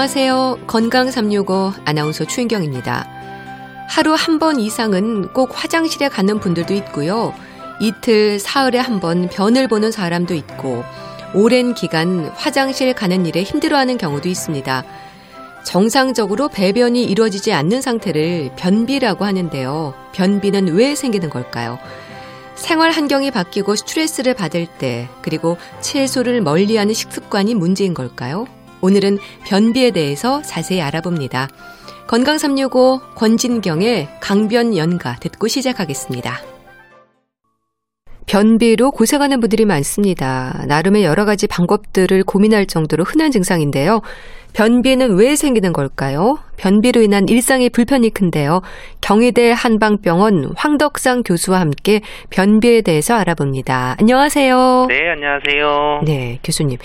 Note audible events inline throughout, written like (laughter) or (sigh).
안녕하세요. 건강 365 아나운서 추인경입니다. 하루 한 번 이상은 꼭 화장실에 가는 분들도 있고요. 이틀, 사흘에 한 번 변을 보는 사람도 있고, 오랜 기간 화장실 가는 일에 힘들어하는 경우도 있습니다. 정상적으로 배변이 이루어지지 않는 상태를 변비라고 하는데요. 변비는 왜 생기는 걸까요? 생활 환경이 바뀌고 스트레스를 받을 때, 그리고 채소를 멀리하는 식습관이 문제인 걸까요? 오늘은 변비에 대해서 자세히 알아봅니다. 건강 365 권진경의 강변 연가 듣고 시작하겠습니다. 변비로 고생하는 분들이 많습니다. 나름의 여러 가지 방법들을 고민할 정도로 흔한 증상인데요. 변비는 왜 생기는 걸까요? 변비로 인한 일상의 불편이 큰데요. 경희대 한방병원 황덕상 교수와 함께 변비에 대해서 알아봅니다. 안녕하세요. 네, 안녕하세요. 네, 교수님.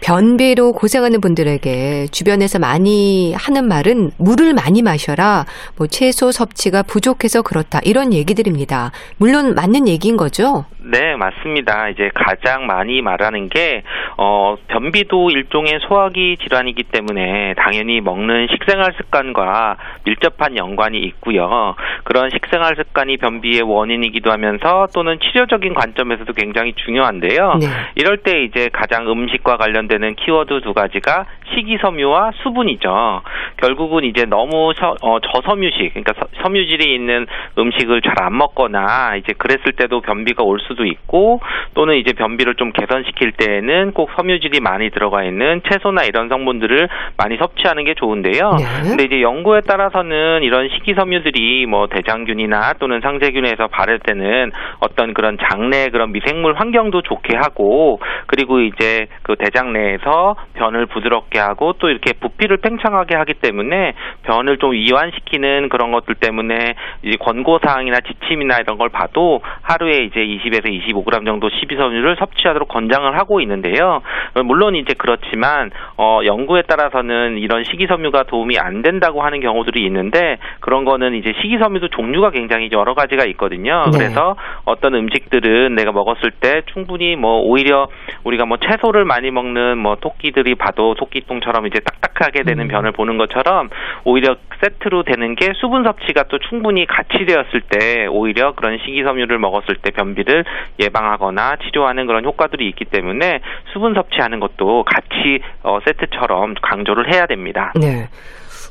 변비로 고생하는 분들에게 주변에서 많이 하는 말은 물을 많이 마셔라, 뭐 채소 섭취가 부족해서 그렇다, 이런 얘기들입니다. 물론 맞는 얘기인 거죠? 네, 맞습니다. 이제 가장 많이 말하는 게, 어, 변비도 일종의 소화기 질환이기 때문에 당연히 먹는 식생활 습관과 밀접한 연관이 있고요. 그런 식생활 습관이 변비의 원인이기도 하면서 또는 치료적인 관점에서도 굉장히 중요한데요. 네. 이럴 때 이제 가장 음식과 관련되는 키워드 두 가지가 식이섬유와 수분이죠. 결국은 이제 너무 서, 어, 저섬유식, 그러니까 서, 섬유질이 있는 음식을 잘 안 먹거나 이제 그랬을 때도 변비가 올 수도 있고 또는 이제 변비를 좀 개선시킬 때에는 꼭 섬유질이 많이 들어가 있는 채소나 이런 성분들을 많이 섭취하는 게 좋은데요. 네. 근데 이제 연구에 따라서는 이런 식이섬유들이 뭐 대장균이나 또는 상세균에서 바를 때는 어떤 그런 장내 그런 미생물 환경도 좋게 하고 그리고 이제 그 대장 내에서 변을 부드럽게 하고 또 이렇게 부피를 팽창하게 하기 때문에 변을 좀 이완시키는 그런 것들 때문에 이제 권고 사항이나 지침이나 이런 걸 봐도 하루에 이제 20에서 25g 정도 식이섬유를 섭취하도록 권장을 하고 있는데요. 물론 이제 그렇지만 어 연구에 따라 서는 이런 식이섬유가 도움이 안 된다고 하는 경우들이 있는데 그런 거는 이제 식이섬유도 종류가 굉장히 여러 가지가 있거든요. 네. 그래서 어떤 음식들은 내가 먹었을 때 충분히 뭐 오히려 우리가 뭐 채소를 많이 먹는 뭐 토끼들이 봐도 토끼똥처럼 이제 딱딱하게 되는 음. 변을 보는 것처럼 오히려 세트로 되는 게 수분 섭취가 또 충분히 같이 되었을 때 오히려 그런 식이섬유를 먹었을 때 변비를 예방하거나 치료하는 그런 효과들이 있기 때문에 수분 섭취하는 것도 같이 어, 세트처럼 강 조를 해야 됩니다. 네.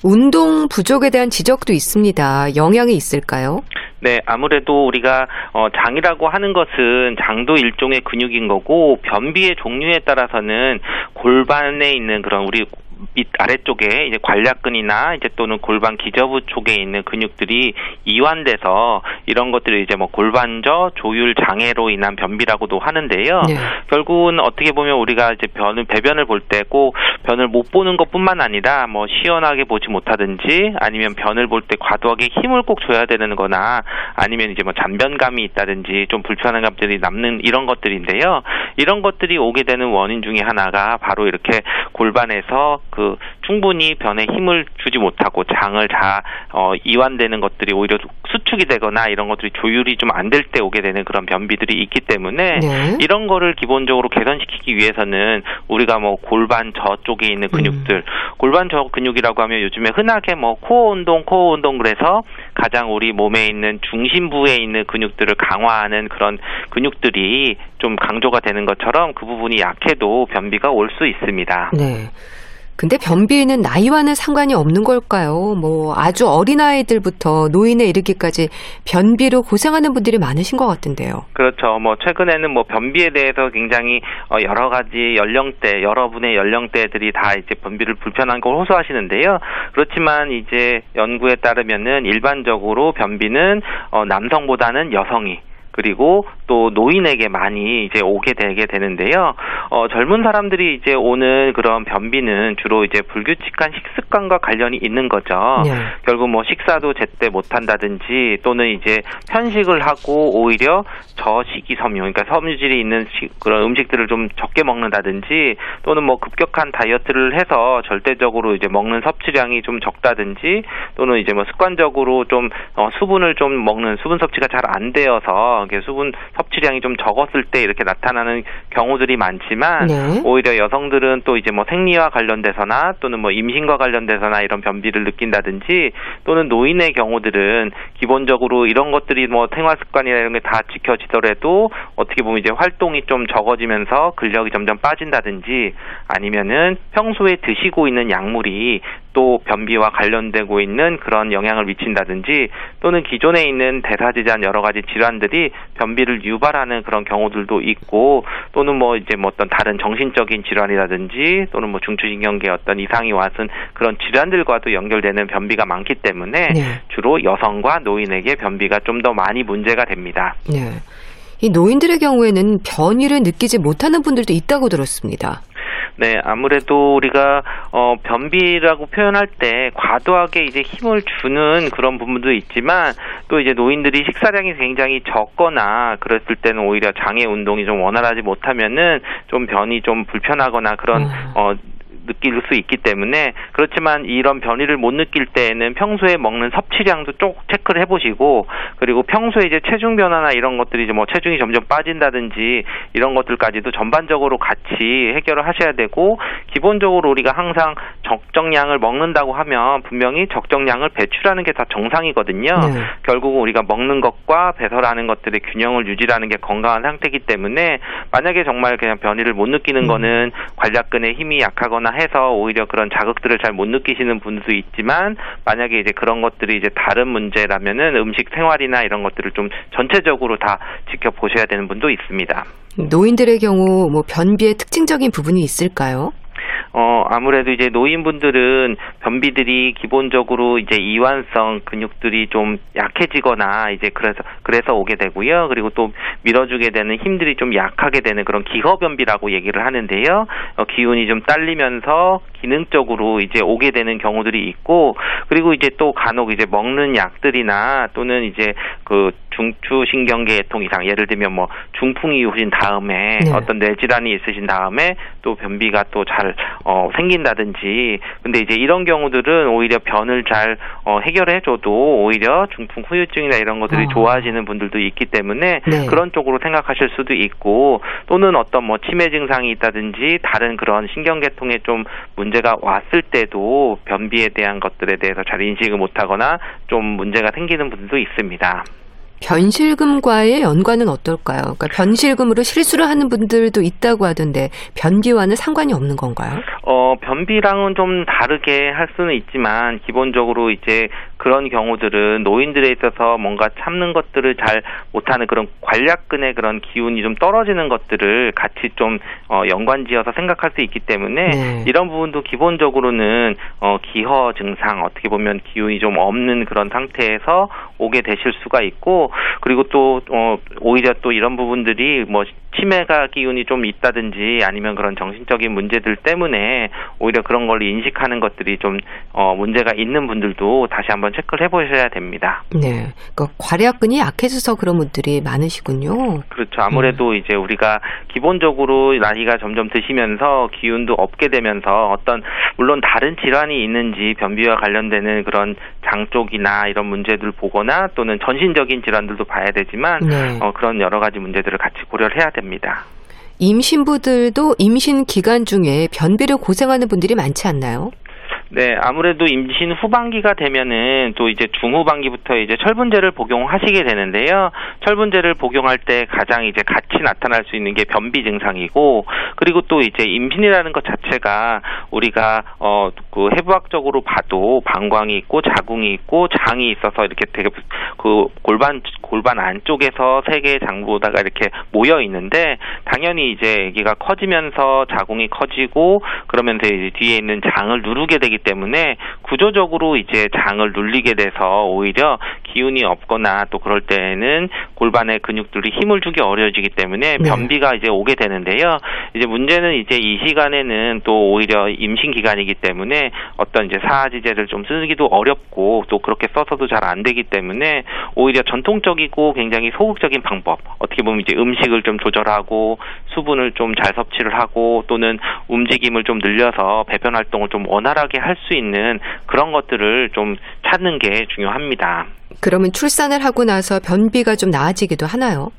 운동 부족에 대한 지적도 있습니다. 영향이 있을까요? 네, 아무래도 우리가 어, 장이라고 하는 것은 장도 일종의 근육인 거고 변비의 종류에 따라서는 골반에 있는 그런 우리 밑 아래쪽에 이제 관략근이나 이제 또는 골반 기저부 쪽에 있는 근육들이 이완돼서 이런 것들을 이제 뭐 골반저 조율 장애로 인한 변비라고도 하는데요. 네. 결국은 어떻게 보면 우리가 이제 변을 배변을 볼 때 꼭 변을 못 보는 것뿐만 아니라 뭐 시원하게 보지 못하든지 아니면 변을 볼 때 과도하게 힘을 꼭 줘야 되는 거나 아니면 이제 뭐 잔변감이 있다든지 좀 불편한 감들이 남는 이런 것들인데요. 이런 것들이 오게 되는 원인 중에 하나가 바로 이렇게 골반에서 그 충분히 변에 힘을 주지 못하고 장을 다 어, 이완되는 것들이 오히려 수축이 되거나 이런 것들이 조율이 좀 안 될 때 오게 되는 그런 변비들이 있기 때문에 네. 이런 거를 기본적으로 개선시키기 위해서는 우리가 뭐 골반 저 쪽에 있는 근육들 음. 골반 저 근육이라고 하면 요즘에 흔하게 뭐 코어 운동 코어 운동 그래서 가장 우리 몸에 있는 중심부에 있는 근육들을 강화하는 그런 근육들이 좀 강조가 되는 것처럼 그 부분이 약해도 변비가 올 수 있습니다. 네. 근데 변비에는 나이와는 상관이 없는 걸까요? 뭐 아주 어린 아이들부터 노인에 이르기까지 변비로 고생하는 분들이 많으신 것 같은데요. 그렇죠. 뭐 최근에는 뭐 변비에 대해서 굉장히 어, 여러 가지 연령대, 여러분의 연령대들이 다 이제 변비를 불편한 걸 호소하시는데요. 그렇지만 이제 연구에 따르면은 일반적으로 변비는 어, 남성보다는 여성이 그리고 또 노인에게 많이 이제 오게 되게 되는데요. 어, 젊은 사람들이 이제 오는 그런 변비는 주로 이제 불규칙한 식습관과 관련이 있는 거죠. 네. 결국 뭐 식사도 제때 못 한다든지 또는 이제 편식을 하고 오히려 저식이섬유, 그러니까 섬유질이 있는 시, 그런 음식들을 좀 적게 먹는다든지 또는 뭐 급격한 다이어트를 해서 절대적으로 이제 먹는 섭취량이 좀 적다든지 또는 이제 뭐 습관적으로 좀 어, 수분을 좀 먹는 수분 섭취가 잘 안 되어서 수분 섭취량이 좀 적었을 때 이렇게 나타나는 경우들이 많지만 네. 오히려 여성들은 또 이제 뭐 생리와 관련돼서나 또는 뭐 임신과 관련돼서나 이런 변비를 느낀다든지 또는 노인의 경우들은 기본적으로 이런 것들이 뭐 생활 습관이나 이런 게 다 지켜지더라도 어떻게 보면 이제 활동이 좀 적어지면서 근력이 점점 빠진다든지 아니면은 평소에 드시고 있는 약물이 또 변비와 관련되고 있는 그런 영향을 미친다든지 또는 기존에 있는 대사지장 여러 가지 질환들이 변비를 유발하는 그런 경우들도 있고 또는 뭐 이제 뭐 어떤 다른 정신적인 질환이라든지 또는 뭐 중추신경계 어떤 이상이 왔은 그런 질환들과도 연결되는 변비가 많기 때문에 네. 주로 여성과 노인에게 변비가 좀 더 많이 문제가 됩니다. 네. 이 노인들의 경우에는 변이를 느끼지 못하는 분들도 있다고 들었습니다. 네, 아무래도 우리가 어 변비라고 표현할 때 과도하게 이제 힘을 주는 그런 부분도 있지만 또 이제 노인들이 식사량이 굉장히 적거나 그랬을 때는 오히려 장애 운동이 좀 원활하지 못하면은 좀 변이 좀 불편하거나 그런 음. 어 느낄 수 있기 때문에 그렇지만 이런 변이를 못 느낄 때에는 평소에 먹는 섭취량도 쭉 체크를 해보시고 그리고 평소에 이제 체중 변화나 이런 것들이 이제 뭐 체중이 점점 빠진다든지 이런 것들까지도 전반적으로 같이 해결을 하셔야 되고 기본적으로 우리가 항상 적정량을 먹는다고 하면 분명히 적정량을 배출하는 게 다 정상이거든요. 네. 결국은 우리가 먹는 것과 배설하는 것들의 균형을 유지하는 게 건강한 상태이기 때문에 만약에 정말 그냥 변이를 못 느끼는 음. 거는 관략근의 힘이 약하거나 해서 오히려 그런 자극들을 잘 못 느끼시는 분도 있지만 만약에 이제 그런 것들이 이제 다른 문제라면은 음식 생활이나 이런 것들을 좀 전체적으로 다 지켜보셔야 되는 분도 있습니다. 노인들의 경우 뭐 변비의 특징적인 부분이 있을까요? 어, 아무래도 이제 노인분들은 변비들이 기본적으로 이제 이완성 근육들이 좀 약해지거나 이제 그래서, 그래서 오게 되고요. 그리고 또 밀어주게 되는 힘들이 좀 약하게 되는 그런 기허변비라고 얘기를 하는데요. 어, 기운이 좀 딸리면서 기능적으로 이제 오게 되는 경우들이 있고, 그리고 이제 또 간혹 이제 먹는 약들이나 또는 이제 그 중추신경계통 이상, 예를 들면 뭐 중풍이 오신 다음에 네. 어떤 뇌질환이 있으신 다음에 또 변비가 또잘 어, 생긴다든지 근데 이제 이런 경우들은 오히려 변을 잘 어, 해결해 줘도 오히려 중풍 후유증이나 이런 것들이 어. 좋아지는 분들도 있기 때문에 네. 그런 쪽으로 생각하실 수도 있고 또는 어떤 뭐 치매 증상이 있다든지 다른 그런 신경계통에 좀 문제가 왔을 때도 변비에 대한 것들에 대해서 잘 인식을 못하거나 좀 문제가 생기는 분들도 있습니다. 변실금과의 연관은 어떨까요? 그러니까 변실금으로 실수를 하는 분들도 있다고 하던데 변비와는 상관이 없는 건가요? 어, 변비랑은 좀 다르게 할 수는 있지만 기본적으로 이제 그런 경우들은 노인들에 있어서 뭔가 참는 것들을 잘 못하는 그런 관략근의 그런 기운이 좀 떨어지는 것들을 같이 좀 어, 연관지어서 생각할 수 있기 때문에 네. 이런 부분도 기본적으로는 어, 기허 증상 어떻게 보면 기운이 좀 없는 그런 상태에서 오게 되실 수가 있고 그리고 또 어, 오히려 또 이런 부분들이 뭐 치매가 기운이 좀 있다든지 아니면 그런 정신적인 문제들 때문에 오히려 그런 걸 인식하는 것들이 좀 어, 문제가 있는 분들도 다시 한번 체크를 해보셔야 됩니다. 네. 그러니까 괄약근이 약해져서 그런 분들이 많으시군요. 그렇죠. 아무래도 이제 우리가 기본적으로 나이가 점점 드시면서 기운도 없게 되면서 어떤 물론 다른 질환이 있는지 변비와 관련되는 그런 장 쪽이나 이런 문제들 보거나 또는 전신적인 질환들도 봐야 되지만 네. 어, 그런 여러 가지 문제들을 같이 고려를 해야 됩니다. 임신부들도 임신 기간 중에 변비를 고생하는 분들이 많지 않나요? 네, 아무래도 임신 후반기가 되면은 또 이제 중후반기부터 이제 철분제를 복용하시게 되는데요. 철분제를 복용할 때 가장 이제 같이 나타날 수 있는 게 변비 증상이고, 그리고 또 이제 임신이라는 것 자체가 우리가 어 그 해부학적으로 봐도 방광이 있고 자궁이 있고 장이 있어서 이렇게 되게 그 골반 골반 안쪽에서 세 개의 장보다가 이렇게 모여 있는데 당연히 이제 아기가 커지면서 자궁이 커지고 그러면서 이제 뒤에 있는 장을 누르게 되기 때문에 구조적으로 이제 장을 눌리게 돼서 오히려 기운이 없거나 또 그럴 때는 골반의 근육들이 힘을 주기 어려워지기 때문에 네. 변비가 이제 오게 되는데요. 이제 문제는 이제 이 시간에는 또 오히려 임신 기간이기 때문에 어떤 이제 사지제를 좀 쓰기도 어렵고 또 그렇게 써서도 잘 안 되기 때문에 오히려 전통적이고 굉장히 소극적인 방법 어떻게 보면 이제 음식을 좀 조절하고 수분을 좀 잘 섭취를 하고 또는 움직임을 좀 늘려서 배변 활동을 좀 원활하게 할 수 있는 그런 것들을 좀 찾는 게 중요합니다. 그러면 출산을 하고 나서 변비가 좀 나아지기도 하나요?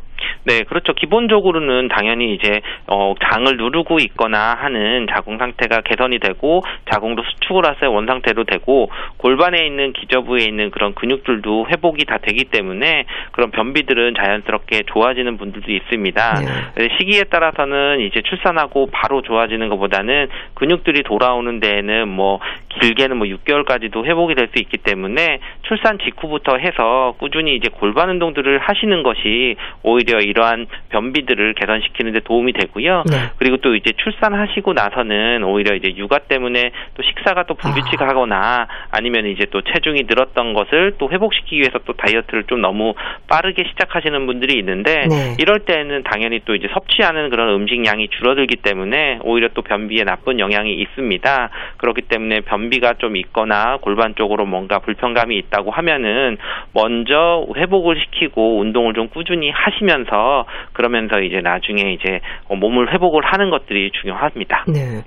네, 그렇죠. 기본적으로는 당연히 이제 어, 장을 누르고 있거나 하는 자궁 상태가 개선이 되고 자궁도 수축을 하세 원상태로 되고 골반에 있는 기저부에 있는 그런 근육들도 회복이 다 되기 때문에 그런 변비들은 자연스럽게 좋아지는 분들도 있습니다. 네. 시기에 따라서는 이제 출산하고 바로 좋아지는 것보다는 근육들이 돌아오는 데에는 뭐 길게는 뭐 6개월까지도 회복이 될 수 있기 때문에 출산 직후부터 해서 꾸준히 이제 골반 운동들을 하시는 것이 오히려 이러한 변비들을 개선시키는 데 도움이 되고요. 네. 그리고 또 이제 출산하시고 나서는 오히려 이제 육아 때문에 또 식사가 또 불규칙하거나 아. 니면 이제 또 체중이 늘었던 것을 또 회복시키기 위해서 또 다이어트를 좀 너무 빠르게 시작하시는 분들이 있는데 네. 이럴 때는 당연히 또 이제 섭취하는 그런 음식량이 줄어들기 때문에 오히려 또 변비에 나쁜 영향이 있습니다. 그렇기 때문에 변비 가 좀 있거나 골반 쪽으로 뭔가 불편감이 있다고 하면은 먼저 회복을 시키고 운동을 좀 꾸준히 하시면서 그러면서 이제 나중에 이제 몸을 회복을 하는 것들이 중요합니다. 네.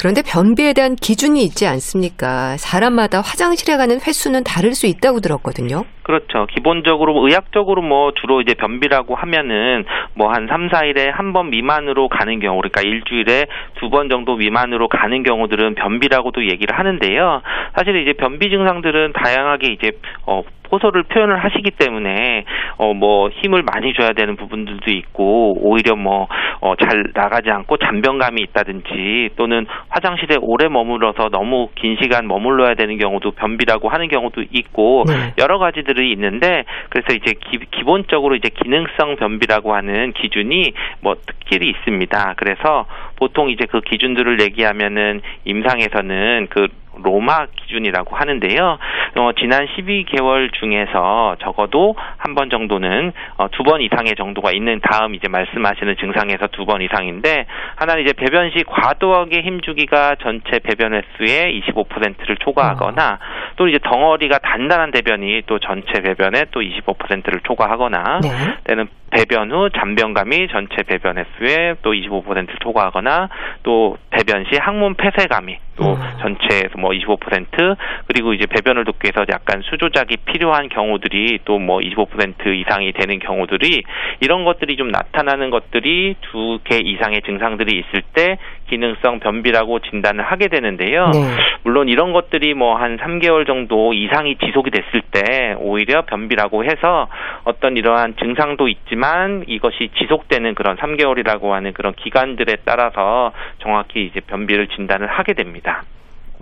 그런데 변비에 대한 기준이 있지 않습니까? 사람마다 화장실에 가는 횟수는 다를 수 있다고 들었거든요. 그렇죠. 기본적으로 의학적으로 뭐 주로 이제 변비라고 하면은 뭐한 3, 4일에 한 번 미만으로 가는 경우 그러니까 일주일에 두 번 정도 미만으로 가는 경우들은 변비라고도 얘기를 하는데요. 사실 이제 변비 증상들은 다양하게 이제 어 호소를 표현을 하시기 때문에 어 뭐 힘을 많이 줘야 되는 부분들도 있고 오히려 뭐잘 어 나가지 않고 잔변감이 있다든지 또는 화장실에 오래 머물러서 너무 긴 시간 머물러야 되는 경우도 변비라고 하는 경우도 있고 네. 여러 가지들이 있는데 그래서 이제 기, 본적으로 이제 기능성 변비라고 하는 기준이 뭐 특질이 있습니다. 그래서 보통 이제 그 기준들을 얘기하면은 임상에서는 그 로마 기준이라고 하는데요. 어, 지난 12개월 중에서 적어도 한 번 정도는 어, 두 번 이상의 정도가 있는 다음 이제 말씀하시는 증상에서 두 번 이상인데 하나는 이제 배변 시 과도하게 힘주기가 전체 배변 횟수의 25%를 초과하거나 또 이제 덩어리가 단단한 대변이 또 전체 배변의 또 25%를 초과하거나 네. 때는 배변 후 잔변감이 전체 배변 횟수의 또 25%를 초과하거나 또 배변 시 항문 폐쇄감이 또 음. 전체에서 뭐 25% 그리고 이제 배변을 돕기 위해서 약간 수조작이 필요한 경우들이 또 뭐 25% 이상이 되는 경우들이 이런 것들이 좀 나타나는 것들이 두 개 이상의 증상들이 있을 때 기능성 변비라고 진단을 하게 되는데요. 네. 물론 이런 것들이 뭐 한 3개월 정도 이상이 지속이 됐을 때 오히려 변비라고 해서 어떤 이러한 증상도 있지만 이것이 지속되는 그런 3개월이라고 하는 그런 기간들에 따라서 정확히 이제 변비를 진단을 하게 됩니다. está.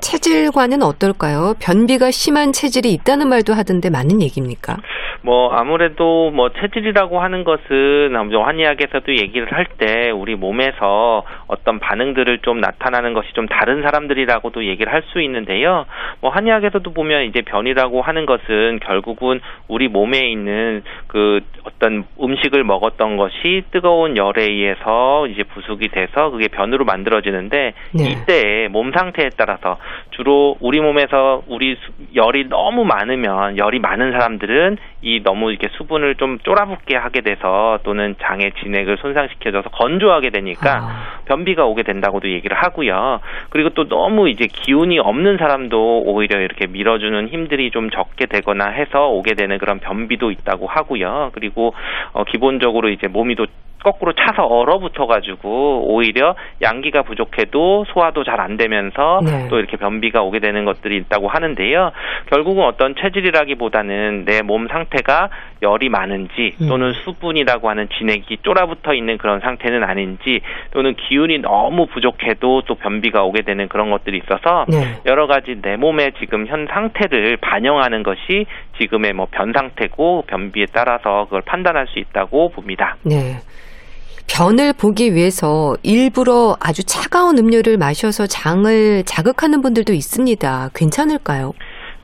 체질과는 어떨까요? 변비가 심한 체질이 있다는 말도 하던데 맞는 얘기입니까? 뭐 아무래도 뭐 체질이라고 하는 것은 한의학에서도 얘기를 할 때 우리 몸에서 어떤 반응들을 좀 나타나는 것이 좀 다른 사람들이라고도 얘기를 할 수 있는데요. 뭐 한의학에서도 보면 이제 변이라고 하는 것은 결국은 우리 몸에 있는 그 어떤 음식을 먹었던 것이 뜨거운 열에 의해서 이제 부숙이 돼서 그게 변으로 만들어지는데 네. 이때 몸 상태에 따라서 주로 우리 몸에서 우리 열이 너무 많으면 열이 많은 사람들은 이 너무 이렇게 수분을 좀 쫄아붙게 하게 돼서 또는 장의 진액을 손상시켜줘서 건조하게 되니까 아. 변비가 오게 된다고도 얘기를 하고요. 그리고 또 너무 이제 기운이 없는 사람도 오히려 이렇게 밀어주는 힘들이 좀 적게 되거나 해서 오게 되는 그런 변비도 있다고 하고요. 그리고 어 기본적으로 이제 몸이 또 거꾸로 차서 얼어붙어 가지고 오히려 양기가 부족해도 소화도 잘 안 되면서 네. 또 이렇게 변비가 오게 되는 것들이 있다고 하는데요. 결국은 어떤 체질이라기보다는 내 몸 상태가 열이 많은지 음. 또는 수분이라고 하는 진액이 쫄아붙어 있는 그런 상태는 아닌지 또는 기운이 너무 부족해도 또 변비가 오게 되는 그런 것들이 있어서 네. 여러 가지 내 몸의 지금 현 상태를 반영하는 것이 지금의 뭐 변 상태고 변비에 따라서 그걸 판단할 수 있다고 봅니다. 네. 변을 보기 위해서 일부러 아주 차가운 음료를 마셔서 장을 자극하는 분들도 있습니다. 괜찮을까요?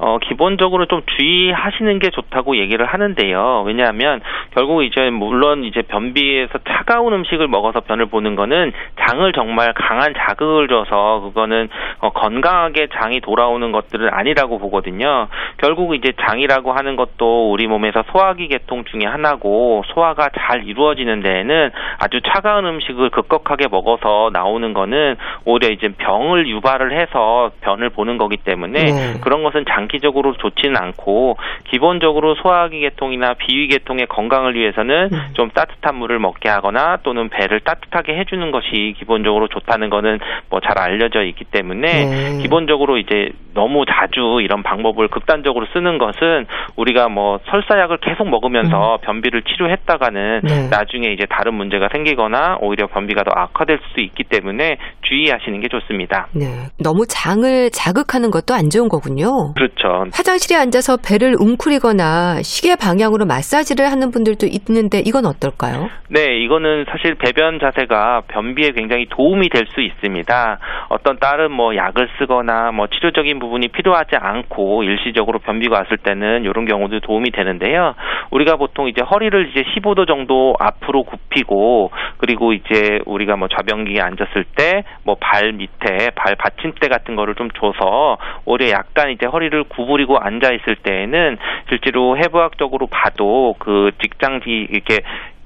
어, 기본적으로 좀 주의하시는 게 좋다고 얘기를 하는데요. 왜냐하면 결국 이제 물론 이제 변비에서 차가운 음식을 먹어서 변을 보는 거는 장을 정말 강한 자극을 줘서 그거는 어, 건강하게 장이 돌아오는 것들은 아니라고 보거든요. 결국 이제 장이라고 하는 것도 우리 몸에서 소화기 계통 중에 하나고 소화가 잘 이루어지는 데에는 아주 차가운 음식을 급격하게 먹어서 나오는 거는 오히려 이제 병을 유발을 해서 변을 보는 거기 때문에 네. 그런 것은 장기 장기적으로 좋지는 않고 기본적으로 소화기 계통이나 비위 계통의 건강을 위해서는 음. 좀 따뜻한 물을 먹게 하거나 또는 배를 따뜻하게 해주는 것이 기본적으로 좋다는 거는 뭐 잘 알려져 있기 때문에 네. 기본적으로 이제 너무 자주 이런 방법을 극단적으로 쓰는 것은 우리가 뭐 설사약을 계속 먹으면서 음. 변비를 치료했다가는 네. 나중에 이제 다른 문제가 생기거나 오히려 변비가 더 악화될 수 있기 때문에 주의하시는 게 좋습니다. 네. 너무 장을 자극하는 것도 안 좋은 거군요. 그렇죠. 화장실에 앉아서 배를 웅크리거나 시계 방향으로 마사지를 하는 분들도 있는데 이건 어떨까요? 네, 이거는 사실 배변 자세가 변비에 굉장히 도움이 될 수 있습니다. 어떤 다른 뭐 약을 쓰거나 뭐 치료적인 부분이 필요하지 않고 일시적으로 변비가 왔을 때는 이런 경우도 도움이 되는데요. 우리가 보통 이제 허리를 이제 15도 정도 앞으로 굽히고 그리고 이제 우리가 뭐 좌변기에 앉았을 때 뭐 발 밑에 발 받침대 같은 거를 좀 줘서 오히려 약간 이제 허리를 구부리고 앉아 있을 때에는 실제로 해부학적으로 봐도 그 직장지 이렇게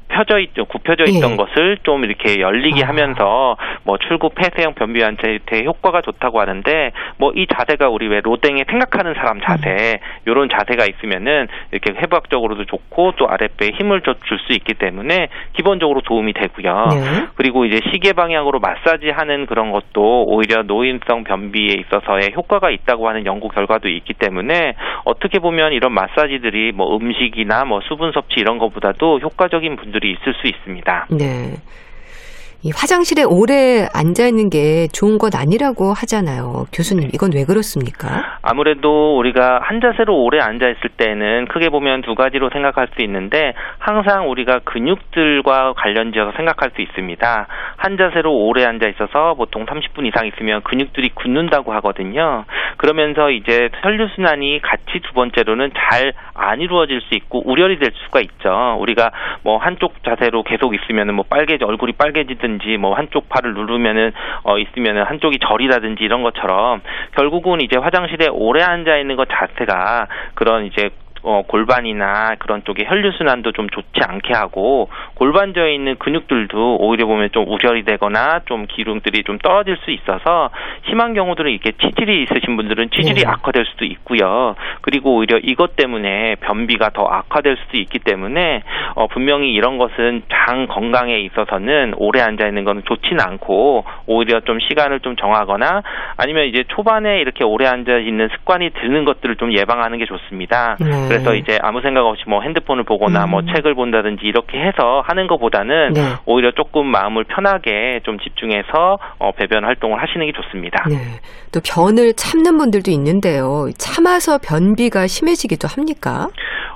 펴져 있죠 굽혀져 있던 예. 것을 좀 이렇게 열리게 아. 하면서 뭐 출구 폐쇄형 변비한테 효과가 좋다고 하는데 뭐 이 자세가 우리 왜 로댕에 생각하는 사람 자세 음. 자세가 있으면은 이렇게 해부학적으로도 좋고 또 아랫배에 힘을 줄 수 있기 때문에 기본적으로 도움이 되고요. 네. 그리고 이제 시계 방향으로 마사지 하는 그런 것도 오히려 노인성 변비에 있어서의 효과가 있다고 하는 연구 결과도 있기 때문에 어떻게 보면 이런 마사지들이 뭐 음식이나 뭐 수분 섭취 이런 것보다도 효과적인 분들 이 있을 수 있습니다. 네. 이 화장실에 오래 앉아 있는 게 좋은 것 아니라고 하잖아요. 교수님, 이건 왜 그렇습니까? 아무래도 우리가 한 자세로 오래 앉아 있을 때는 크게 보면 두 가지로 생각할 수 있는데 항상 우리가 근육들과 관련지어서 생각할 수 있습니다. 한 자세로 오래 앉아 있어서 보통 30분 이상 있으면 근육들이 굳는다고 하거든요. 그러면서 이제 혈류 순환이 같이 두 번째로는 잘 안 이루어질 수 있고 우열이 될 수가 있죠. 우리가 뭐 한쪽 자세로 계속 있으면 뭐 빨개지 얼굴이 빨개지든 하 든지 뭐 한쪽 팔을 누르면은 어 있으면은 한쪽이 절이라든지 이런 것처럼 결국은 이제 화장실에 오래 앉아 있는 것 자체가 그런 이제 어, 골반이나 그런 쪽에 혈류순환도 좀 좋지 않게 하고 골반저에 있는 근육들도 오히려 보면 좀 우절이 되거나 좀 기름들이 좀 떨어질 수 있어서 심한 경우들은 이렇게 치질이 있으신 분들은 치질이 네. 악화될 수도 있고요. 그리고 오히려 이것 때문에 변비가 더 악화될 수도 있기 때문에 어, 분명히 이런 것은 장 건강에 있어서는 오래 앉아 있는 것은 좋지는 않고 오히려 좀 시간을 좀 정하거나 아니면 이제 초반에 이렇게 오래 앉아 있는 습관이 드는 것들을 좀 예방하는 게 좋습니다. 네. 그래서 음. 이제 아무 생각 없이 뭐 핸드폰을 보거나 뭐 음. 뭐 책을 본다든지 이렇게 해서 하는 것보다는 네. 오히려 조금 마음을 편하게 좀 집중해서 어, 배변 활동을 하시는 게 좋습니다. 네. 또 변을 참는 분들도 있는데요. 참아서 변비가 심해지기도 합니까?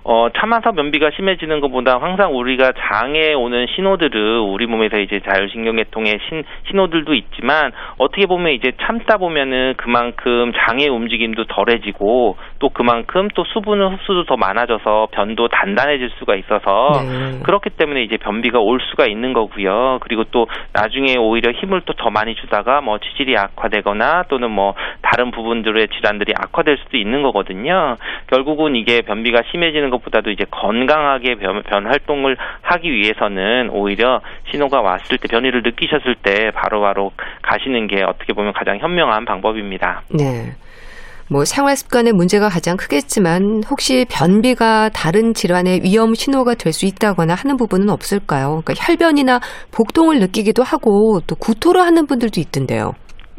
어, 참아서 변비가 심해지는 것보다 항상 우리가 장에 오는 신호들을 우리 몸에서 이제 자율신경계통의 신, 신호들도 있지만 어떻게 보면 이제 참다 보면은 그만큼 장의 움직임도 덜해지고 또 그만큼 또 수분의 흡수도 더 많아져서 변도 단단해질 수가 있어서 네. 그렇기 때문에 이제 변비가 올 수가 있는 거고요. 그리고 또 나중에 오히려 힘을 또 더 많이 주다가 뭐 치질이 악화되거나 또는 뭐 다른 부분들의 질환들이 악화될 수도 있는 거거든요. 결국은 이게 변비가 심해지는 것보다도 이제 건강하게 변, 변 활동을 하기 위해서는 오히려 신호가 왔을 때 변이를 느끼셨을 때 바로 바로 가시는 게 어떻게 보면 가장 현명한 방법입니다. 네. 뭐 생활 습관의 문제가 가장 크겠지만 혹시 변비가 다른 질환의 위험 신호가 될 수 있다거나 하는 부분은 없을까요? 그러니까 혈변이나 복통을 느끼기도 하고 또 구토를 하는 분들도 있던데요.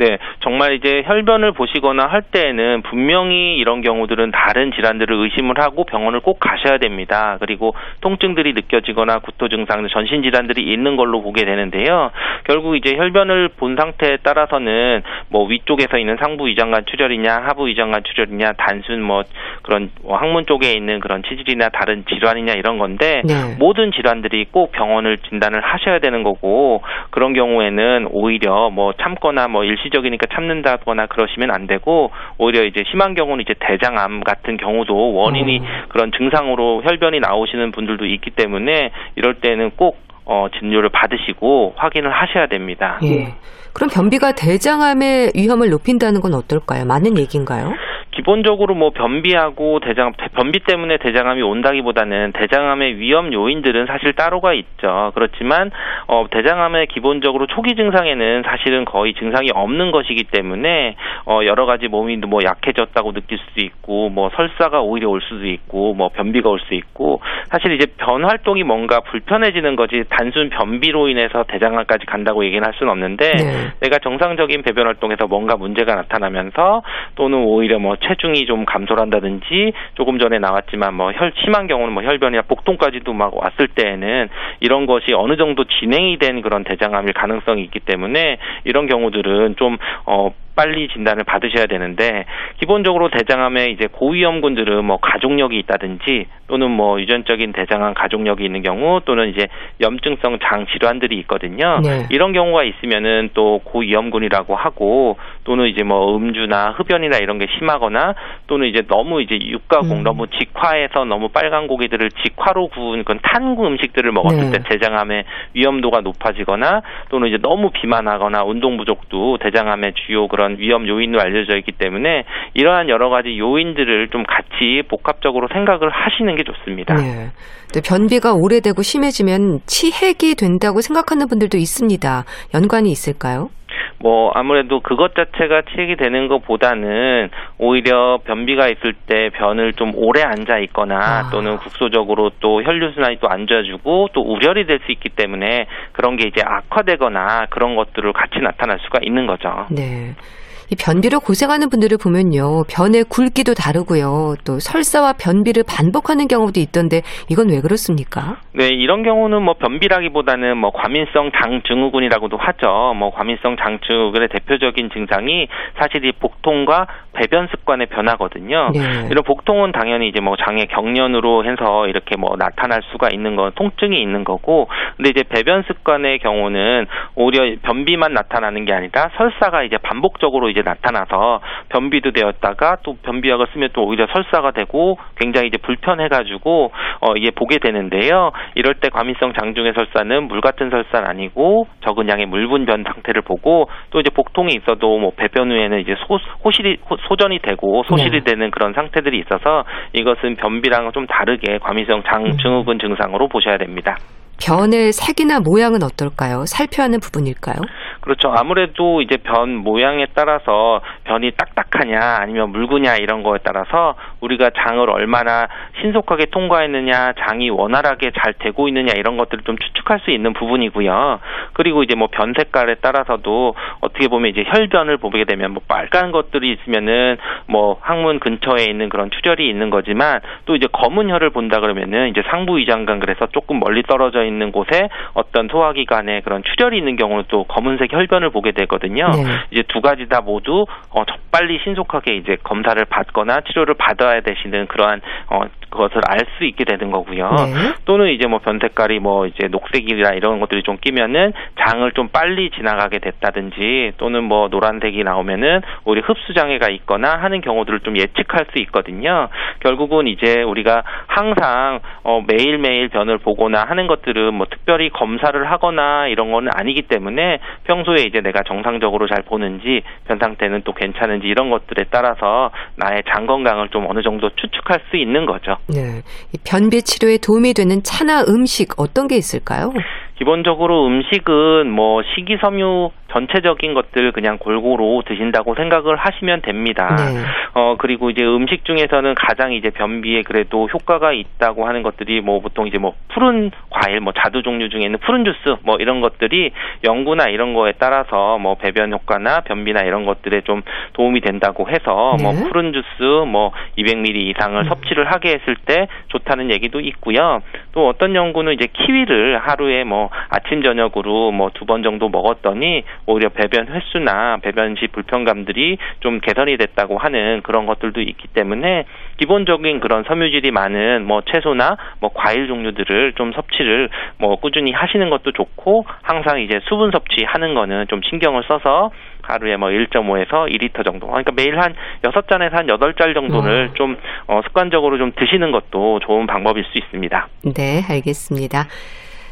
네, 정말 이제 혈변을 보시거나 할 때에는 분명히 이런 경우들은 다른 질환들을 의심을 하고 병원을 꼭 가셔야 됩니다. 그리고 통증들이 느껴지거나 구토 증상, 전신 질환들이 있는 걸로 보게 되는데요. 결국 이제 혈변을 본 상태에 따라서는 뭐 위쪽에서 있는 상부 위장관 출혈이냐, 하부 위장관 출혈이냐, 단순 뭐 그런 뭐 항문 쪽에 있는 그런 치질이나 다른 질환이냐 이런 건데 네. 모든 질환들이 꼭 병원을 진단을 하셔야 되는 거고 그런 경우에는 오히려 뭐 참거나 뭐 일. 일시적이니까 참는다거나 그러시면 안 되고 오히려 이제 심한 경우는 이제 대장암 같은 경우도 원인이 음. 그런 증상으로 혈변이 나오시는 분들도 있기 때문에 이럴 때는 꼭 어, 진료를 받으시고 확인을 하셔야 됩니다. 예. 그럼 변비가 대장암의 위험을 높인다는 건 어떨까요? 맞는 얘기인가요? 기본적으로 뭐 변비하고 대장 변비 때문에 대장암이 온다기보다는 대장암의 위험 요인들은 사실 따로가 있죠. 그렇지만 어 대장암의 기본적으로 초기 증상에는 사실은 거의 증상이 없는 것이기 때문에 어 여러 가지 몸이 뭐 약해졌다고 느낄 수도 있고 뭐 설사가 오히려 올 수도 있고 뭐 변비가 올 수 있고 사실 이제 변 활동이 뭔가 불편해지는 거지 단순 변비로 인해서 대장암까지 간다고 얘기는 할 수는 없는데 네. 내가 정상적인 배변 활동에서 뭔가 문제가 나타나면서 또는 오히려 뭐 체중이 좀 감소한다든지 조금 전에 나왔지만 뭐 혈 심한 경우는 뭐 혈변이나 복통까지도 막 왔을 때에는 이런 것이 어느 정도 진행이 된 그런 대장암일 가능성이 있기 때문에 이런 경우들은 좀 어 빨리 진단을 받으셔야 되는데 기본적으로 대장암에 이제 고위험군들은 뭐 가족력이 있다든지 또는 뭐 유전적인 대장암 가족력이 있는 경우 또는 이제 염증성 장 질환들이 있거든요. 네. 이런 경우가 있으면은 또 고위험군이라고 하고 또는 이제 뭐 음주나 흡연이나 이런 게 심하거나 또는 이제 너무 이제 육가공 음. 너무 직화해서 너무 빨간 고기들을 직화로 구운 그런 탄구 음식들을 먹었을 네. 때 대장암의 위험도가 높아지거나 또는 이제 너무 비만하거나 운동 부족도 대장암의 주요 그런 그런 위험 요인으로 알려져 있기 때문에 이러한 여러 가지 요인들을 좀 같이 복합적으로 생각을 하시는 게 좋습니다. 네. 변비가 오래되고 심해지면 치핵이 된다고 생각하는 분들도 있습니다. 연관이 있을까요? 뭐 아무래도 그것 자체가 치액이 되는 것보다는 오히려 변비가 있을 때 변을 좀 오래 앉아 있거나 아. 또는 국소적으로 또 혈류 순환이 또 안 좋아지고 또 우열이 될 수 있기 때문에 그런 게 이제 악화되거나 그런 것들을 같이 나타날 수가 있는 거죠. 네. 이 변비로 고생하는 분들을 보면요. 변의 굵기도 다르고요. 또 설사와 변비를 반복하는 경우도 있던데 이건 왜 그렇습니까? 네, 이런 경우는 뭐 변비라기보다는 뭐 과민성 장 증후군이라고도 하죠. 뭐 과민성 장 증후군의 대표적인 증상이 사실 이 복통과 배변 습관의 변화거든요. 네. 이런 복통은 당연히 이제 뭐 장의 경련으로 해서 이렇게 뭐 나타날 수가 있는 건 통증이 있는 거고 근데 이제 배변 습관의 경우는 오히려 변비만 나타나는 게 아니라 설사가 이제 반복적으로 이제 나타나서 변비도 되었다가 또 변비약을 쓰면 또 오히려 설사가 되고 굉장히 이제 불편해가지고 어 이게 보게 되는데요. 이럴 때 과민성 장중의 설사는 물 같은 설사는 아니고 적은 양의 물분 변 상태를 보고 또 이제 복통이 있어도 뭐 배변 후에는 이제 소, 호실이 소전이 되고 소실이 네. 되는 그런 상태들이 있어서 이것은 변비랑은 좀 다르게 과민성 장 증후군 증상으로 보셔야 됩니다. 변의 색이나 모양은 어떨까요? 살펴야 하는 부분일까요? 그렇죠. 아무래도 이제 변 모양에 따라서 변이 딱딱하냐 아니면 묽으냐 이런 거에 따라서 우리가 장을 얼마나 신속하게 통과했느냐, 장이 원활하게 잘 되고 있느냐 이런 것들을 좀 추측할 수 있는 부분이고요. 그리고 이제 뭐 변 색깔에 따라서도 어떻게 보면 이제 혈변을 보게 되면 뭐 빨간 것들이 있으면은 뭐 항문 근처에 있는 그런 출혈이 있는 거지만 또 이제 검은 혈을 본다 그러면은 이제 상부 위장관 그래서 조금 멀리 떨어져 있는 곳에 어떤 소화기관에 그런 출혈이 있는 경우는 또 검은색 혈변을 보게 되거든요. 네. 이제 두 가지 다 모두 어 빨리 신속하게 이제 검사를 받거나 치료를 받아야 되시는 그러한 어 그것을 알 수 있게 되는 거고요. 네. 또는 이제 뭐 변 색깔이 뭐 이제 녹색이나 이런 것들이 좀 끼면은 장을 좀 빨리 지나가게 됐다든지 또는 뭐 노란색이 나오면은 우리 흡수 장애가 있거나 하는 경우들을 좀 예측할 수 있거든요. 결국은 이제 우리가 항상 어 매일매일 변을 보거나 하는 것들 은 뭐 특별히 검사를 하거나 이런 거는 아니기 때문에 평소에 이제 내가 정상적으로 잘 보는지 변 상태는 또 괜찮은지 이런 것들에 따라서 나의 장 건강을 좀 어느 정도 추측할 수 있는 거죠. 네. 변비 치료에 도움이 되는 차나 음식 어떤 게 있을까요? 기본적으로 음식은 뭐 식이섬유 전체적인 것들 그냥 골고루 드신다고 생각을 하시면 됩니다. 네. 어 그리고 이제 음식 중에서는 가장 이제 변비에 그래도 효과가 있다고 하는 것들이 뭐 보통 이제 뭐 푸른 과일 뭐 자두 종류 중에 있는 푸른 주스 뭐 이런 것들이 연구나 이런 거에 따라서 뭐 배변 효과나 변비나 이런 것들에 좀 도움이 된다고 해서 뭐 네. 뭐 푸른 주스 뭐 200ml 이상을 음. 섭취를 하게 했을 때 좋다는 얘기도 있고요. 또 어떤 연구는 이제 키위를 하루에 뭐 아침 저녁으로 뭐 두 번 정도 먹었더니 오히려 배변 횟수나 배변 시 불편감들이 좀 개선이 됐다고 하는 그런 것들도 있기 때문에 기본적인 그런 섬유질이 많은 뭐 채소나 뭐 과일 종류들을 좀 섭취를 뭐 꾸준히 하시는 것도 좋고 항상 이제 수분 섭취하는 거는 좀 신경을 써서 하루에 뭐 1.5에서 2리터 정도. 그러니까 매일 한 6잔에서 한 8짤 정도를 어. 좀 어, 습관적으로 좀 드시는 것도 좋은 방법일 수 있습니다. 네, 알겠습니다.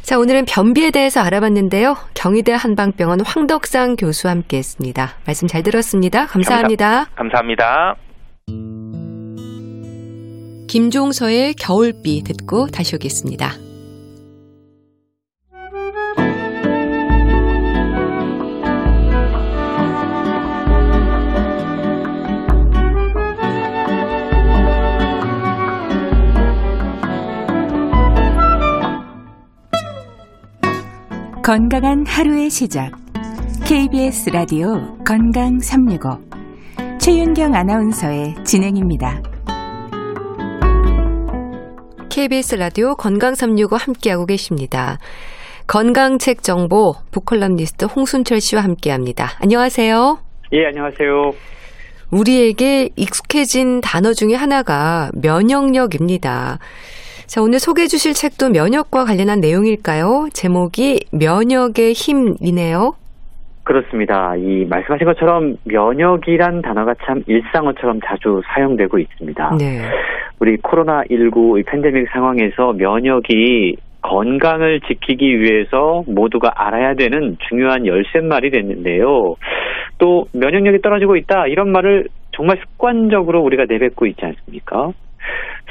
자, 오늘은 변비에 대해서 알아봤는데요. 경희대 한방병원 황덕상 교수와 함께 했습니다. 말씀 잘 들었습니다. 감사합니다. 감사, 감사합니다. 김종서의 겨울비 듣고 다시 오겠습니다. 건강한 하루의 시작. KBS 라디오 건강 365. 최윤경 아나운서의 진행입니다. KBS 라디오 건강 365 함께하고 계십니다. 건강책 정보 북컬럼니스트 홍순철 씨와 함께합니다. 안녕하세요. 예, 안녕하세요. 우리에게 익숙해진 단어 중에 하나가 면역력입니다. 자, 오늘 소개해 주실 책도 면역과 관련한 내용일까요? 제목이 면역의 힘이네요. 그렇습니다. 이 말씀하신 것처럼 면역이란 단어가 참 일상어처럼 자주 사용되고 있습니다. 네. 우리 코로나19 팬데믹 상황에서 면역이 건강을 지키기 위해서 모두가 알아야 되는 중요한 열쇠말이 됐는데요. 또 면역력이 떨어지고 있다 이런 말을 정말 습관적으로 우리가 내뱉고 있지 않습니까?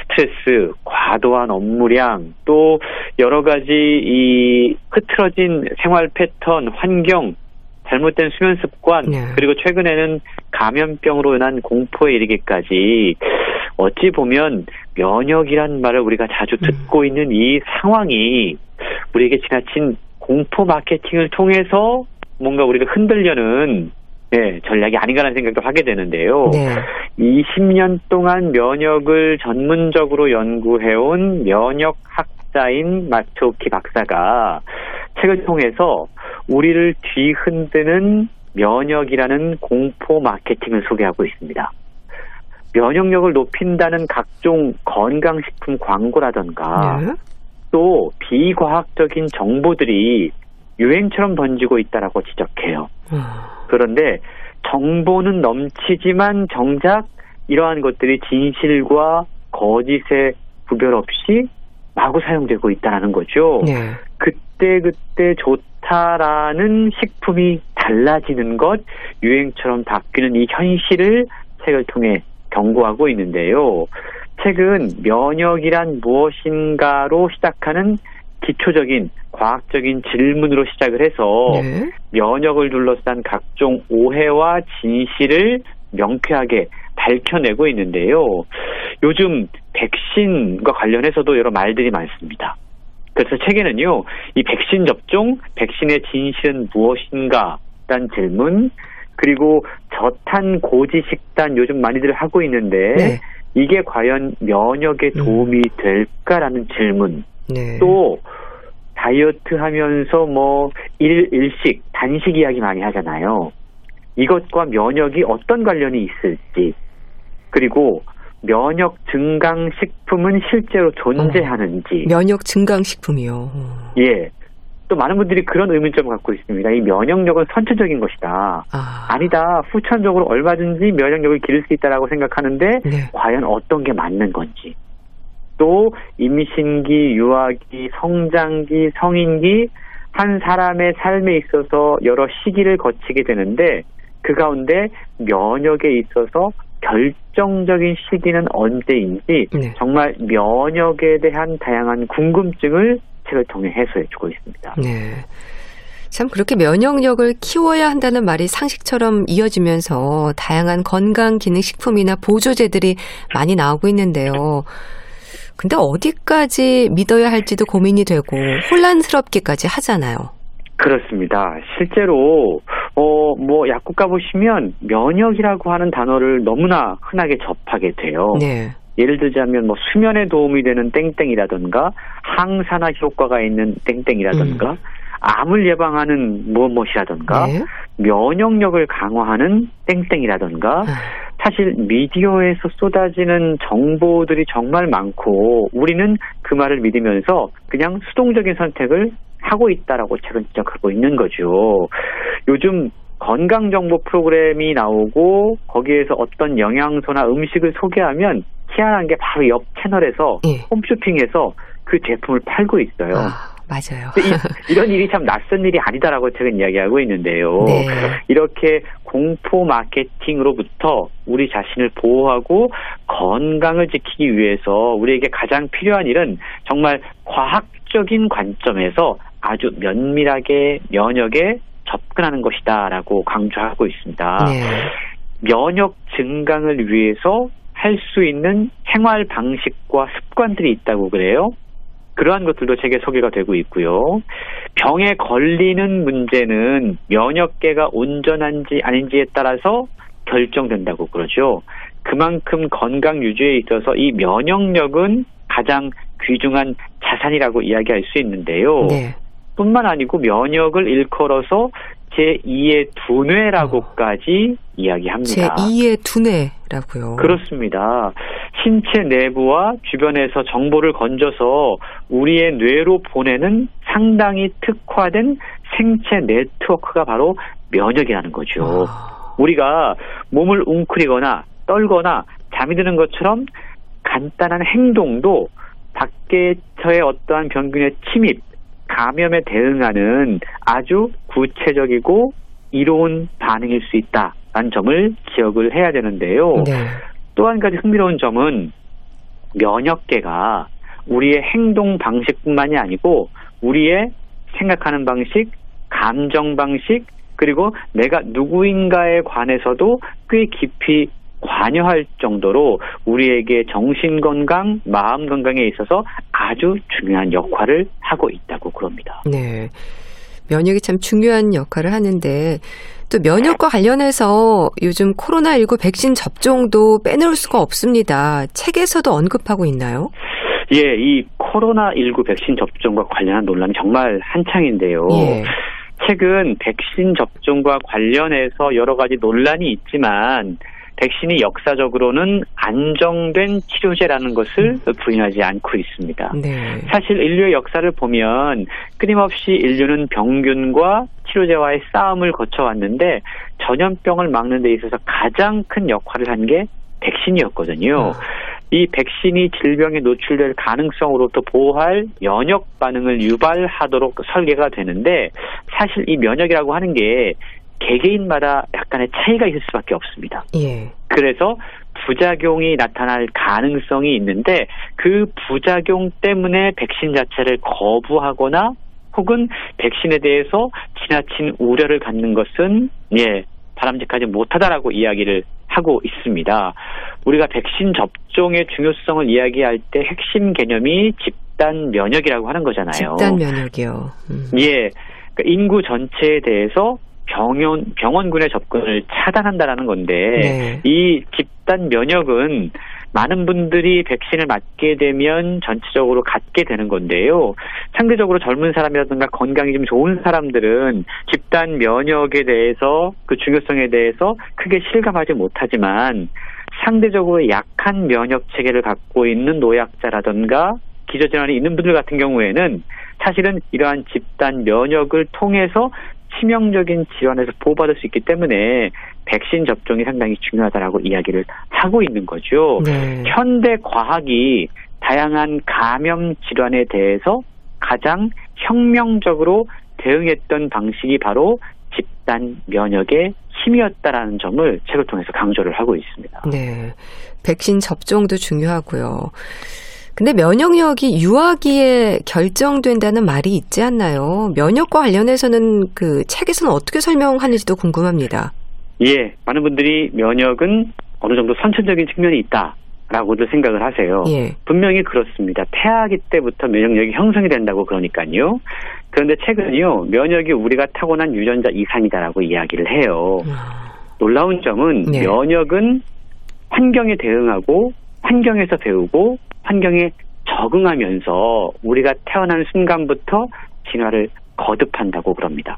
스트레스, 과도한 업무량, 또 여러 가지 이 흐트러진 생활 패턴, 환경, 잘못된 수면 습관, 네. 그리고 최근에는 감염병으로 인한 공포에 이르기까지 어찌 보면 면역이란 말을 우리가 자주 듣고 있는 이 상황이 우리에게 지나친 공포 마케팅을 통해서 뭔가 우리를 흔들려는 네, 전략이 아닌가라는 생각도 하게 되는데요. 네. 20년 동안 면역을 전문적으로 연구해온 면역학자인 마초키 박사가 책을 통해서 우리를 뒤흔드는 면역이라는 공포 마케팅을 소개하고 있습니다. 면역력을 높인다는 각종 건강식품 광고라던가 네. 또 비과학적인 정보들이 유행처럼 번지고 있다라고 지적해요. 어, 그런데 정보는 넘치지만 정작 이러한 것들이 진실과 거짓의 구별 없이 마구 사용되고 있다는 거죠. 네. 그때 그때 좋다라는 식품이 달라지는 것, 유행처럼 바뀌는 이 현실을 책을 통해 경고하고 있는데요. 책은 면역이란 무엇인가로 시작하는 기초적인 과학적인 질문으로 시작을 해서 네. 면역을 둘러싼 각종 오해와 진실을 명쾌하게 밝혀내고 있는데요. 요즘 백신과 관련해서도 여러 말들이 많습니다. 그래서 책에는요, 이 백신 접종, 백신의 진실은 무엇인가? 라는 질문, 그리고 저탄 고지 식단 요즘 많이들 하고 있는데, 네. 이게 과연 면역에 도움이 될까라는 질문, 네. 또 다이어트 하면서 뭐 일, 일식, 단식 이야기 많이 하잖아요. 이것과 면역이 어떤 관련이 있을지, 그리고 면역 증강 식품은 실제로 존재하는지, 면역 증강 식품이요. 어. 예. 또 많은 분들이 그런 의문점을 갖고 있습니다. 이 면역력은 선천적인 것이다. 아. 아니다. 후천적으로 얼마든지 면역력을 기를 수 있다라고 생각하는데 네. 과연 어떤 게 맞는 건지. 또 임신기, 유아기, 성장기, 성인기 한 사람의 삶에 있어서 여러 시기를 거치게 되는데 그 가운데 면역에 있어서 결정적인 시기는 언제인지 네. 정말 면역에 대한 다양한 궁금증을 책을 통해 해소해 주고 있습니다. 네. 참 그렇게 면역력을 키워야 한다는 말이 상식처럼 이어지면서 다양한 건강 기능 식품이나 보조제들이 많이 나오고 있는데요. 근데 어디까지 믿어야 할지도 고민이 되고 혼란스럽기까지 하잖아요. 그렇습니다. 실제로 어 뭐 약국 가 보시면 면역이라고 하는 단어를 너무나 흔하게 접하게 돼요. 네. 예를 들자면 뭐 수면에 도움이 되는 땡땡이라든가 항산화 효과가 있는 땡땡이라든가 암을 예방하는 무엇 무엇이라든가 네. 면역력을 강화하는 땡땡이라든가 아, 사실 미디어에서 쏟아지는 정보들이 정말 많고 우리는 그 말을 믿으면서 그냥 수동적인 선택을 하고 있다라고 책은 지적하고 있는 거죠. 요즘 건강 정보 프로그램이 나오고 거기에서 어떤 영양소나 음식을 소개하면 희한한 게 바로 옆 채널에서 예. 홈쇼핑에서 그 제품을 팔고 있어요. 아, 맞아요. 이, (laughs) 런 일이 참 낯선 일이 아니다라고 책은 이야기하고 있는데요. 네. 이렇게 공포 마케팅으로부터 우리 자신을 보호하고 건강을 지키기 위해서 우리에게 가장 필요한 일은 정말 과학적인 관점에서 아주 면밀하게 면역에 접근하는 것이다라고 강조하고 있습니다. 네. 면역 증강을 위해서 할 수 있는 생활 방식과 습관들이 있다고 그래요. 그러한 것들도 책에 소개가 되고 있고요. 병에 걸리는 문제는 면역계가 온전한지 아닌지에 따라서 결정된다고 그러죠. 그만큼 건강 유지에 있어서 이 면역력은 가장 귀중한 자산이라고 이야기할 수 있는데요. 네. 뿐만 아니고 면역을 일컬어서 제2의 두뇌라고까지 이야기합니다. 제2의 두뇌라고요. 그렇습니다. 신체 내부와 주변에서 정보를 건져서 우리의 뇌로 보내는 상당히 특화된 생체 네트워크가 바로 면역이라는 거죠. 아. 우리가 몸을 웅크리거나 떨거나 잠이 드는 것처럼 간단한 행동도 밖에서의 어떠한 병균의 침입, 감염에 대응하는 아주 구체적이고 이로운 반응일 수 있다라는 점을 기억을 해야 되는데요. 네. 또한 가지 흥미로운 점은 면역계가 우리의 행동 방식뿐만이 아니고 우리의 생각하는 방식, 감정 방식, 그리고 내가 누구인가에 관해서도 꽤 깊이 관여할 정도로 우리에게 정신 건강, 마음 건강에 있어서 아주 중요한 역할을 하고 있다고 그럽니다. 네. 면역이 참 중요한 역할을 하는데 또 면역과 관련해서 요즘 코로나19 백신 접종도 빼놓을 수가 없습니다. 책에서도 언급하고 있나요? 예, 이 코로나19 백신 접종과 관련한 논란이 정말 한창인데요. 예. 최근 백신 접종과 관련해서 여러 가지 논란이 있지만 백신이 역사적으로는 안정된 치료제라는 것을 부인하지 않고 있습니다. 네. 사실 인류의 역사를 보면 끊임없이 인류는 병균과 치료제와의 싸움을 거쳐왔는데 전염병을 막는 데 있어서 가장 큰 역할을 한 게 백신이었거든요. 어. 이 백신이 질병에 노출될 가능성으로부터 보호할 면역 반응을 유발하도록 설계가 되는데 사실 이 면역이라고 하는 게 개개인마다 약간의 차이가 있을 수밖에 없습니다. 예. 그래서 부작용이 나타날 가능성이 있는데 그 부작용 때문에 백신 자체를 거부하거나 혹은 백신에 대해서 지나친 우려를 갖는 것은 예 바람직하지 못하다라고 이야기를 하고 있습니다. 우리가 백신 접종의 중요성을 이야기할 때 핵심 개념이 집단 면역이라고 하는 거잖아요. 집단 면역이요. 음. 예, 그러니까 인구 전체에 대해서 병원 병원군의 접근을 차단한다라는 건데 네. 이 집단 면역은 많은 분들이 백신을 맞게 되면 전체적으로 갖게 되는 건데요. 상대적으로 젊은 사람이라든가 건강이 좀 좋은 사람들은 집단 면역에 대해서 그 중요성에 대해서 크게 실감하지 못하지만 상대적으로 약한 면역 체계를 갖고 있는 노약자라든가 기저질환이 있는 분들 같은 경우에는 사실은 이러한 집단 면역을 통해서 치명적인 질환에서 보호받을 수 있기 때문에 백신 접종이 상당히 중요하다라고 이야기를 하고 있는 거죠. 네. 현대 과학이 다양한 감염 질환에 대해서 가장 혁명적으로 대응했던 방식이 바로 집단 면역의 힘이었다라는 점을 책을 통해서 강조를 하고 있습니다. 네. 백신 접종도 중요하고요. 근데 면역력이 유아기에 결정된다는 말이 있지 않나요? 면역과 관련해서는 그 책에서는 어떻게 설명하는지도 궁금합니다. 예, 많은 분들이 면역은 어느 정도 선천적인 측면이 있다 라고도 생각을 하세요. 예. 분명히 그렇습니다. 태아기 때부터 면역력이 형성이 된다고 그러니까요. 그런데 최근요, 면역이 우리가 타고난 유전자 이상이다라고 이야기를 해요. 아, 놀라운 점은 네. 면역은 환경에 대응하고 환경에서 배우고 환경에 적응하면서 우리가 태어난 순간부터 진화를 거듭한다고 그럽니다.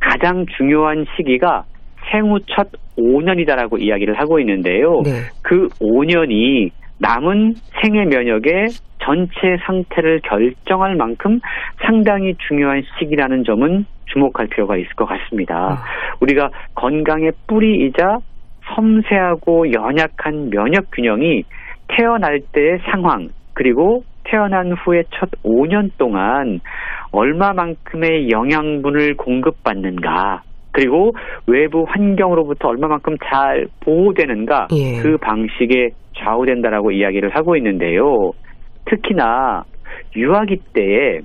가장 중요한 시기가 생후 첫 5년이다라고 이야기를 하고 있는데요. 네. 그 5년이 남은 생애 면역의 전체 상태를 결정할 만큼 상당히 중요한 시기라는 점은 주목할 필요가 있을 것 같습니다. 아. 우리가 건강의 뿌리이자 섬세하고 연약한 면역 균형이 태어날 때의 상황 그리고 태어난 후에 첫 5년 동안 얼마만큼의 영양분을 공급받는가 그리고 외부 환경으로부터 얼마만큼 잘 보호되는가 예. 그 방식에 좌우된다라고 이야기를 하고 있는데요. 특히나 유아기 때에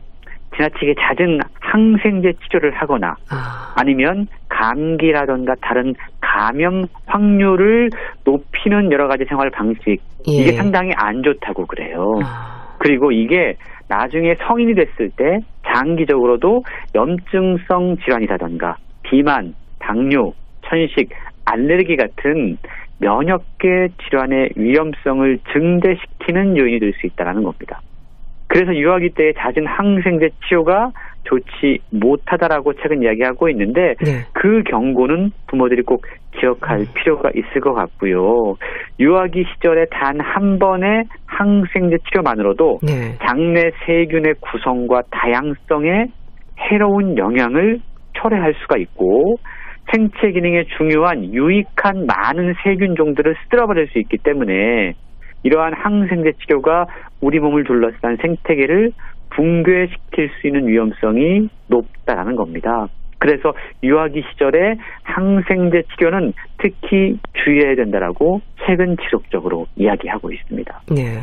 지나치게 잦은 항생제 치료를 하거나 아, 아니면 감기라던가 다른 감염 확률을 높이는 여러 가지 생활 방식 예. 이게 상당히 안 좋다고 그래요. 아, 그리고 이게 나중에 성인이 됐을 때 장기적으로도 염증성 질환이라던가 비만, 당뇨, 천식, 알레르기 같은 면역계 질환의 위험성을 증대시키는 요인이 될 수 있다는 겁니다. 그래서 유아기 때의 잦은 항생제 치료가 좋지 못하다라고 최근 이야기하고 있는데 네. 그 경고는 부모들이 꼭 기억할 필요가 있을 것 같고요. 유아기 시절에 단 한 번의 항생제 치료만으로도 네. 장내 세균의 구성과 다양성에 해로운 영향을 초래할 수가 있고 생체 기능에 중요한 유익한 많은 세균 종들을 쓸어버릴 수 있기 때문에 이러한 항생제 치료가 우리 몸을 둘러싼 생태계를 붕괴시킬 수 있는 위험성이 높다라는 겁니다. 그래서 유아기 시절에 항생제 치료는 특히 주의해야 된다라고 최근 지속적으로 이야기하고 있습니다. 네.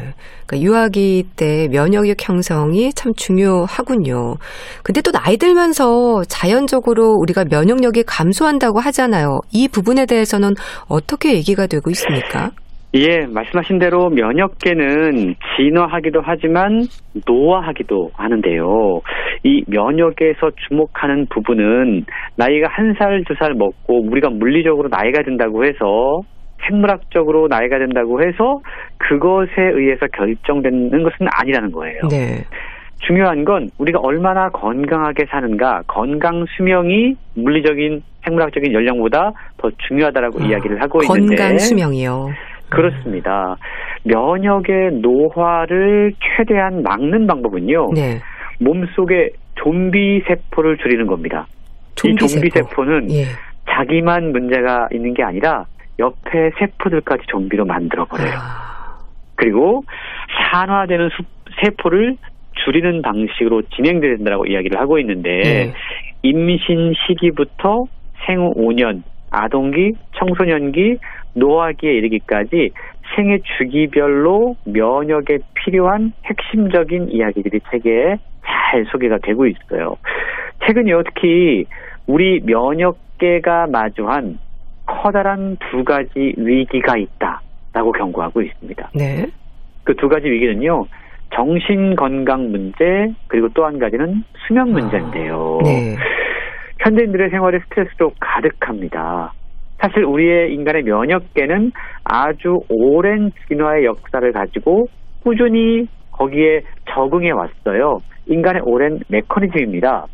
그러니까 유아기 때 면역력 형성이 참 중요하군요. 근데 또 나이 들면서 자연적으로 우리가 면역력이 감소한다고 하잖아요. 이 부분에 대해서는 어떻게 얘기가 되고 있습니까? 예, 말씀하신 대로 면역계는 진화하기도 하지만 노화하기도 하는데요. 이 면역에서 주목하는 부분은 나이가 한 살, 두 살 먹고 우리가 물리적으로 나이가 든다고 해서 생물학적으로 나이가 된다고 해서 그것에 의해서 결정되는 것은 아니라는 거예요. 네. 중요한 건 우리가 얼마나 건강하게 사는가, 건강 수명이 물리적인 생물학적인 연령보다 더 중요하다라고 이야기를 하고 있는데 건강 수명이요. 그렇습니다. 면역의 노화를 최대한 막는 방법은요. 네. 몸속에 좀비 세포를 줄이는 겁니다. 좀비 이 좀비 세포. 세포는 예. 자기만 문제가 있는 게 아니라 옆에 세포들까지 좀비로 만들어 버려요. 아, 그리고 산화되는 수- 세포를 줄이는 방식으로 진행된다고 이야기를 하고 있는데 네. 임신 시기부터 생후 5년, 아동기, 청소년기, 노화기에 이르기까지 생애 주기별로 면역에 필요한 핵심적인 이야기들이 책에 잘 소개가 되고 있어요. 최근에 특히 우리 면역계가 마주한 커다란 두 가지 위기가 있다라고 경고하고 있습니다. 네. 그 두 가지 위기는요. 정신 건강 문제 그리고 또 한 가지는 수면 문제인데요. 네. 현대인들의 생활에 스트레스도 가득합니다. 사실 우리의 인간의 면역계는 아주 오랜 진화의 역사를 가지고 꾸준히 거기에 적응해 왔어요. 인간의 오랜 메커니즘입니다.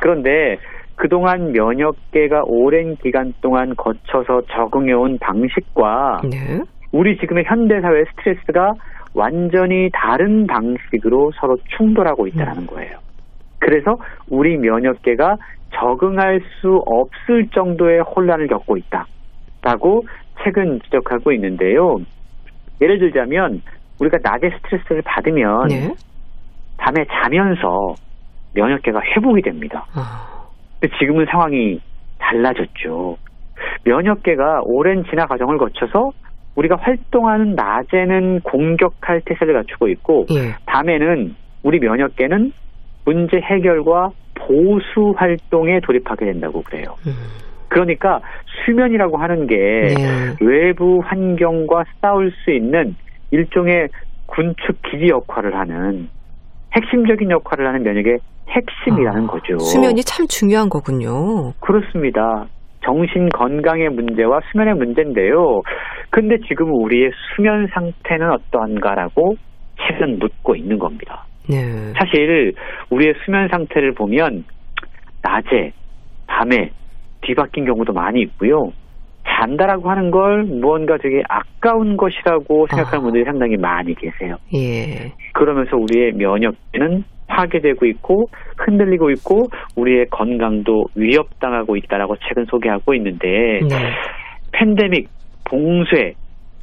그런데 그동안 면역계가 오랜 기간 동안 거쳐서 적응해 온 방식과 네. 우리 지금의 현대 사회의 스트레스가 완전히 다른 방식으로 서로 충돌하고 있다는 거예요. 그래서 우리 면역계가 적응할 수 없을 정도의 혼란을 겪고 있다라고 최근 지적하고 있는데요. 예를 들자면 우리가 낮에 스트레스를 받으면 네. 밤에 자면서 면역계가 회복이 됩니다. 아, 근데 지금은 상황이 달라졌죠. 면역계가 오랜 진화 과정을 거쳐서 우리가 활동하는 낮에는 공격할 태세를 갖추고 있고 예. 밤에는 우리 면역계는 문제 해결과 보수 활동에 돌입하게 된다고 그래요. 음, 그러니까 수면이라고 하는 게 네. 외부 환경과 싸울 수 있는 일종의 군축 기지 역할을 하는 핵심적인 역할을 하는 면역의 핵심이라는 아, 거죠. 수면이 참 중요한 거군요. 그렇습니다. 정신 건강의 문제와 수면의 문제인데요. 근데 지금 우리의 수면 상태는 어떠한가라고 최근 묻고 있는 겁니다. 네. 사실 우리의 수면 상태를 보면 낮에, 밤에 뒤바뀐 경우도 많이 있고요. 잔다라고 하는 걸 무언가 되게 아까운 것이라고 생각하는 아. 분들이 상당히 많이 계세요. 예. 그러면서 우리의 면역계는 파괴되고 있고 흔들리고 있고 우리의 건강도 위협당하고 있다라고 최근 소개하고 있는데 네. 팬데믹, 봉쇄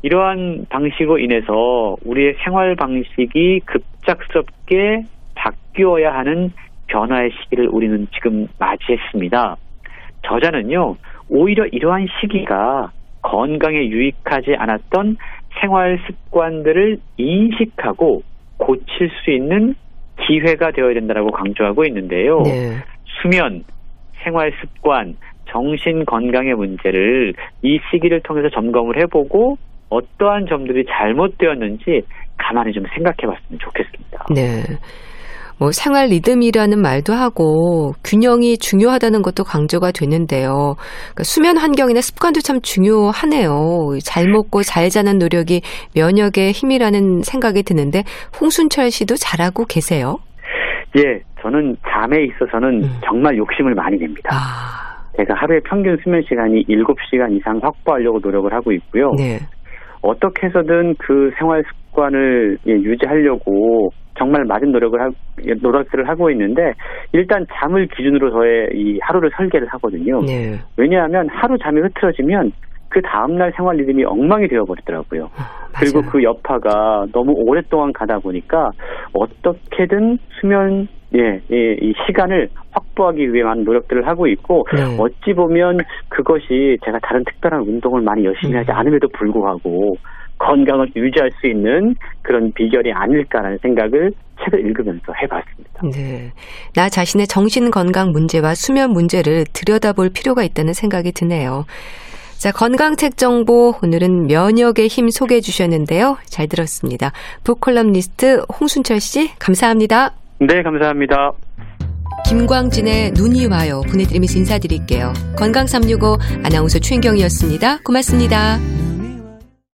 이러한 방식으로 인해서 우리의 생활 방식이 급 갑작스럽게 바뀌어야 하는 변화의 시기를 우리는 지금 맞이했습니다. 저자는요, 오히려 이러한 시기가 건강에 유익하지 않았던 생활 습관들을 인식하고 고칠 수 있는 기회가 되어야 된다고 강조하고 있는데요. 네. 수면, 생활 습관, 정신 건강의 문제를 이 시기를 통해서 점검을 해보고 어떠한 점들이 잘못되었는지 가만히 좀 생각해 봤으면 좋겠습니다. 네. 뭐 생활 리듬이라는 말도 하고 균형이 중요하다는 것도 강조가 되는데요. 그러니까 수면 환경이나 습관도 참 중요하네요. 잘 먹고 잘 자는 노력이 면역의 힘이라는 생각이 드는데 홍순철 씨도 잘하고 계세요? 예, 저는 잠에 있어서는 음. 정말 욕심을 많이 냅니다. 아, 제가 하루에 평균 수면 시간이 7시간 이상 확보하려고 노력을 하고 있고요. 네. 어떻게 해서든 그 생활 습관을 예, 유지하려고 정말 많은 노력을 하, 예, 노력들을 하고 있는데 일단 잠을 기준으로 저의 이 하루를 설계를 하거든요. 네. 왜냐하면 하루 잠이 흐트러지면 그 다음날 생활 리듬이 엉망이 되어버리더라고요. 그리고 맞아요. 그 여파가 너무 오랫동안 가다 보니까 어떻게든 수면 예, 예, 이 시간을 확보하기 위한 노력들을 하고 있고 네. 어찌 보면 그것이 제가 다른 특별한 운동을 많이 열심히 하지 음. 않음에도 불구하고 건강을 유지할 수 있는 그런 비결이 아닐까라는 생각을 책을 읽으면서 해봤습니다. 네. 나 자신의 정신 건강 문제와 수면 문제를 들여다볼 필요가 있다는 생각이 드네요. 자, 건강책 정보 오늘은 면역의 힘 소개해 주셨는데요. 잘 들었습니다. 북콜럼니스트 홍순철 씨 감사합니다. 네, 감사합니다. 김광진의 눈이 와요 보내드리면서 인사드릴게요. 건강365 아나운서 최인경이었습니다. 고맙습니다.